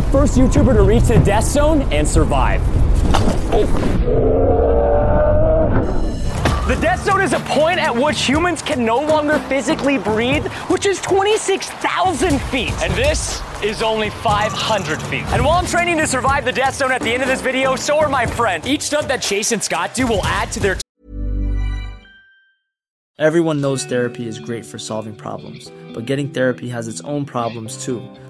the first YouTuber to reach the death zone and survive. The death zone is a point at which humans can no longer physically breathe, which is 26,000 feet. And this is only 500 feet. And while I'm training to survive the death zone at the end of this video, so are my friends. Each stunt that Chase and Scott do will add to their Everyone knows therapy is great for solving problems, but getting therapy has its own problems too,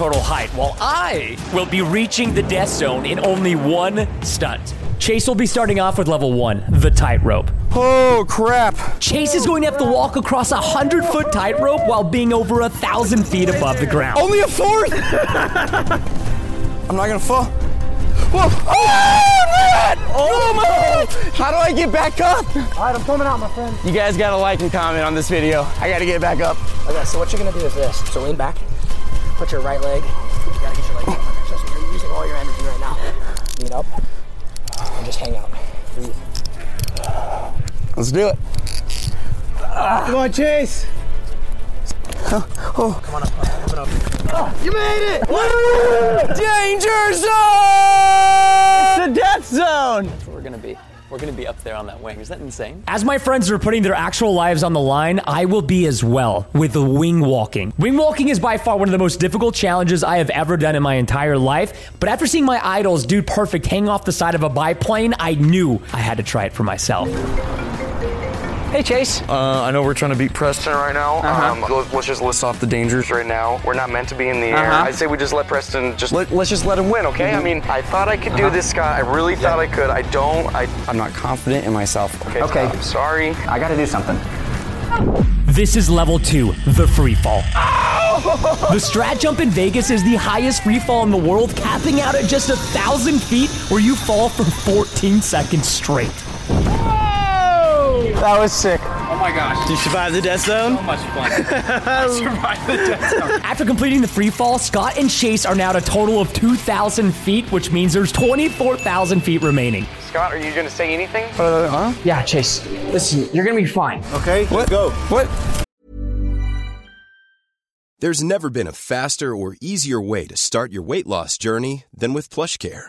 Total height, while I will be reaching the death zone in only one stunt. Chase will be starting off with level one, the tightrope. Oh, crap. Chase is going to have to walk across a hundred foot tightrope while being over a thousand feet above the ground. Only a fourth? I'm not gonna fall. Whoa! Oh, man! Oh, my! How do I get back up? All right, I'm coming out, my friend. You guys gotta like and comment on this video. I gotta get back up. Okay, so what you're gonna do is this. So lean back, put your right leg. You gotta get your leg down on your chest. You're using all your energy right now. Lean up and just hang out. Breathe. Let's do it. Come on, Chase. Oh, Come on up. Come on up. You made it! danger zone! It's the death zone! That's where we're gonna be. We're gonna be up there on that wing. Is that insane? As my friends are putting their actual lives on the line, I will be as well with the wing walking. Wing walking is by far one of the most difficult challenges I have ever done in my entire life. But after seeing my idols, Dude Perfect, hang off the side of a biplane, I knew I had to try it for myself. Hey, Chase. Uh, I know we're trying to beat Preston right now. Um, let- let's just list off the dangers right now. We're not meant to be in the air. Uh-huh. I say we just let Preston just let, let's just let him win, okay? I mean, I thought I could do this, Scott. I really thought I could. I don't. I, I'm not confident in myself. okay, Okay. I'm sorry. I gotta do something. This is level two, the free fall. The strat jump in Vegas is the highest free fall in the world, capping out at just a thousand feet, where you fall for 14 seconds straight. That was sick. Oh my gosh. Did you survive the death zone? So much fun. I survived the death zone. After completing the free fall, Scott and Chase are now at a total of 2,000 feet, which means there's 24,000 feet remaining. Scott, are you going to say anything? Uh, huh? Yeah, Chase. Listen, you're gonna be fine. Okay, let's go. What? There's never been a faster or easier way to start your weight loss journey than with PlushCare.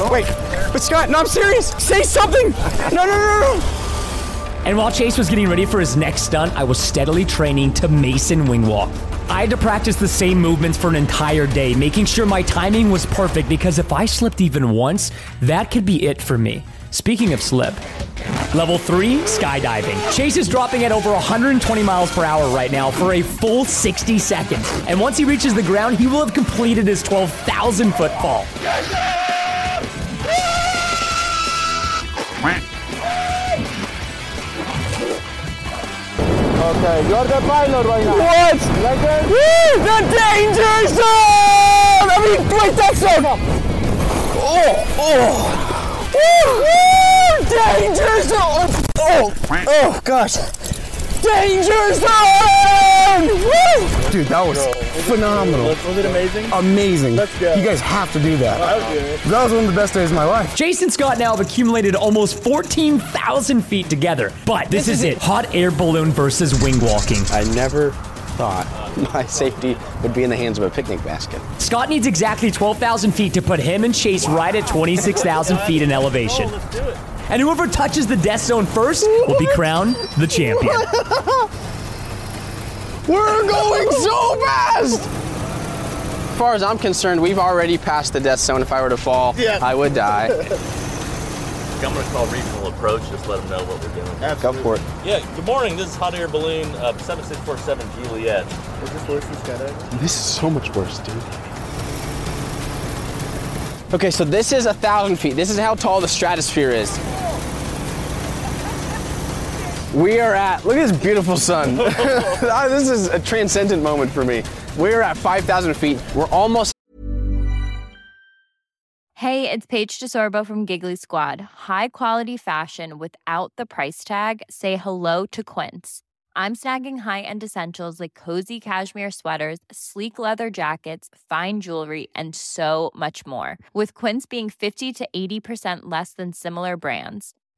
today. Wait, but Scott, no, I'm serious. Say something. No, no, no, no. And while Chase was getting ready for his next stunt, I was steadily training to Mason wing walk. I had to practice the same movements for an entire day, making sure my timing was perfect because if I slipped even once, that could be it for me. Speaking of slip, level 3 skydiving. Chase is dropping at over 120 miles per hour right now for a full 60 seconds. And once he reaches the ground, he will have completed his 12,000 foot fall. Okay, you're the pilot right now. What? Like? Woo, the danger zone! I mean, wait, that's a... Oh, oh. Woo, danger zone! Oh, oh, oh, gosh. Danger zone! Woo! Dude, that was phenomenal. Was it amazing? Amazing. Let's go. You guys have to do that. That was good. That was one of the best days of my life. Jason Scott now have accumulated almost 14,000 feet together. But this, is, it hot air balloon versus wing walking. I never thought my safety would be in the hands of a picnic basket. Scott needs exactly 12,000 feet to put him and Chase right at 26,000 feet in elevation. Let's do it. And whoever touches the death zone first will be crowned the champion. We're going so fast! As far as I'm concerned, we've already passed the death zone. If I were to fall, Yeah. I would die. I'm gonna call regional approach, just let them know what we're doing. Go for it. Yeah, good morning, this is Hot Air Balloon, uh, 7647 Juliet. Is this worse than skydiving? This is so much worse, dude. Okay, so this is a thousand feet. This is how tall the stratosphere is. We are at, look at this beautiful sun. Ah, this is a transcendent moment for me. We're at 5,000 feet. We're almost Hey, it's Paige DeSorbo from Giggly Squad. High quality fashion without the price tag. Say hello to Quince. I'm snagging high-end essentials like cozy cashmere sweaters, sleek leather jackets, fine jewelry, and so much more. With Quince being 50 to 80% less than similar brands.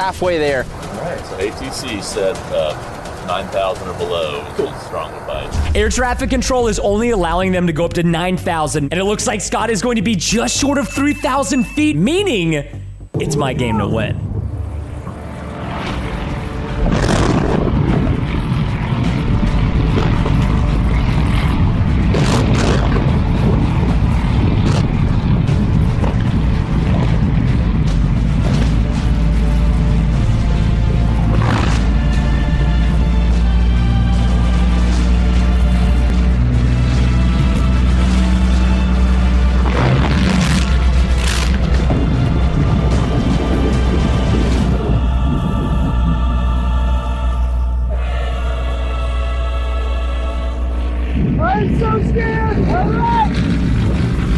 Halfway there. All right, so ATC said uh, 9,000 or below is strong advice. Air traffic control is only allowing them to go up to 9,000, and it looks like Scott is going to be just short of 3,000 feet, meaning it's my game to win. I'm so scared! Alright!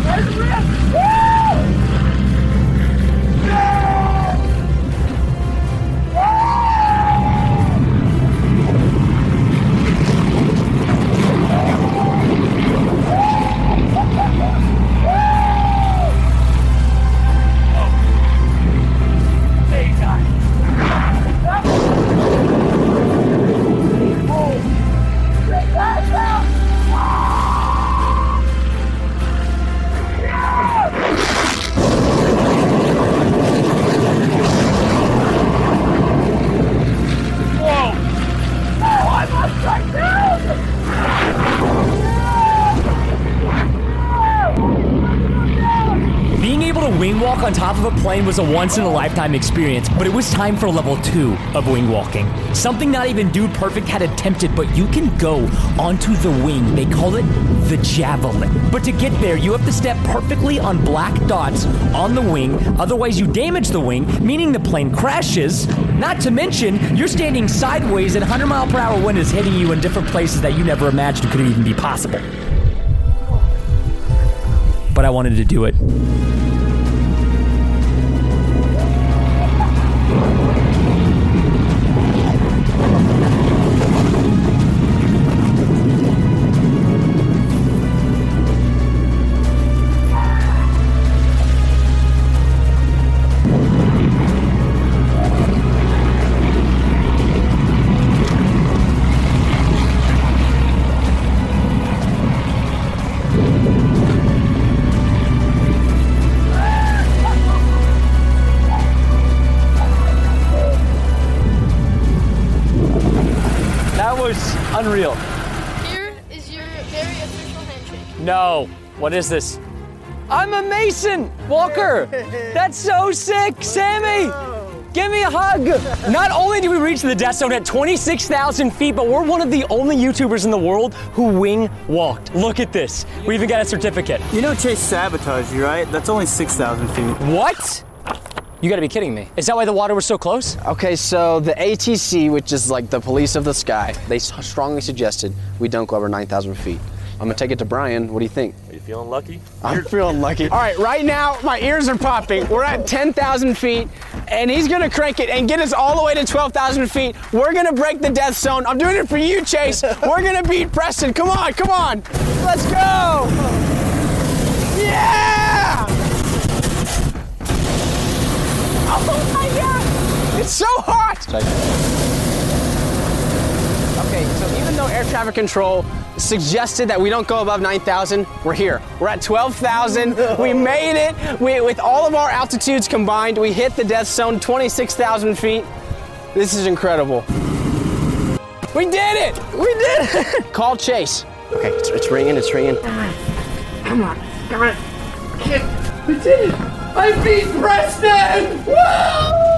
Let's rip! Woo! On top of a plane was a once in a lifetime experience, but it was time for level two of wing walking. Something not even Dude Perfect had attempted, but you can go onto the wing. They call it the javelin. But to get there, you have to step perfectly on black dots on the wing, otherwise, you damage the wing, meaning the plane crashes. Not to mention, you're standing sideways and 100 mile per hour wind is hitting you in different places that you never imagined could even be possible. But I wanted to do it. Was unreal. Here is your very official handshake. No. What is this? I'm a Mason Walker. That's so sick, Sammy. Give me a hug. Not only did we reach the death zone at 26,000 feet, but we're one of the only YouTubers in the world who wing walked. Look at this. We even got a certificate. You know Chase sabotaged you, right? That's only 6,000 feet. What? You gotta be kidding me. Is that why the water was so close? Okay, so the ATC, which is like the police of the sky, they strongly suggested we don't go over 9,000 feet. I'm gonna take it to Brian. What do you think? Are you feeling lucky? I'm feeling lucky. All right, right now my ears are popping. We're at 10,000 feet, and he's gonna crank it and get us all the way to 12,000 feet. We're gonna break the death zone. I'm doing it for you, Chase. We're gonna beat Preston. Come on, come on. Let's go. Yeah! Oh my God! It's so hot. Okay, so even though air traffic control suggested that we don't go above 9,000, we're here. We're at 12,000. We made it. We, with all of our altitudes combined, we hit the death zone, 26,000 feet. This is incredible. We did it! We did it! Call Chase. Okay, it's, it's ringing, it's ringing. Ah, come on, come on. come on. we did it! I beat Preston! Woo!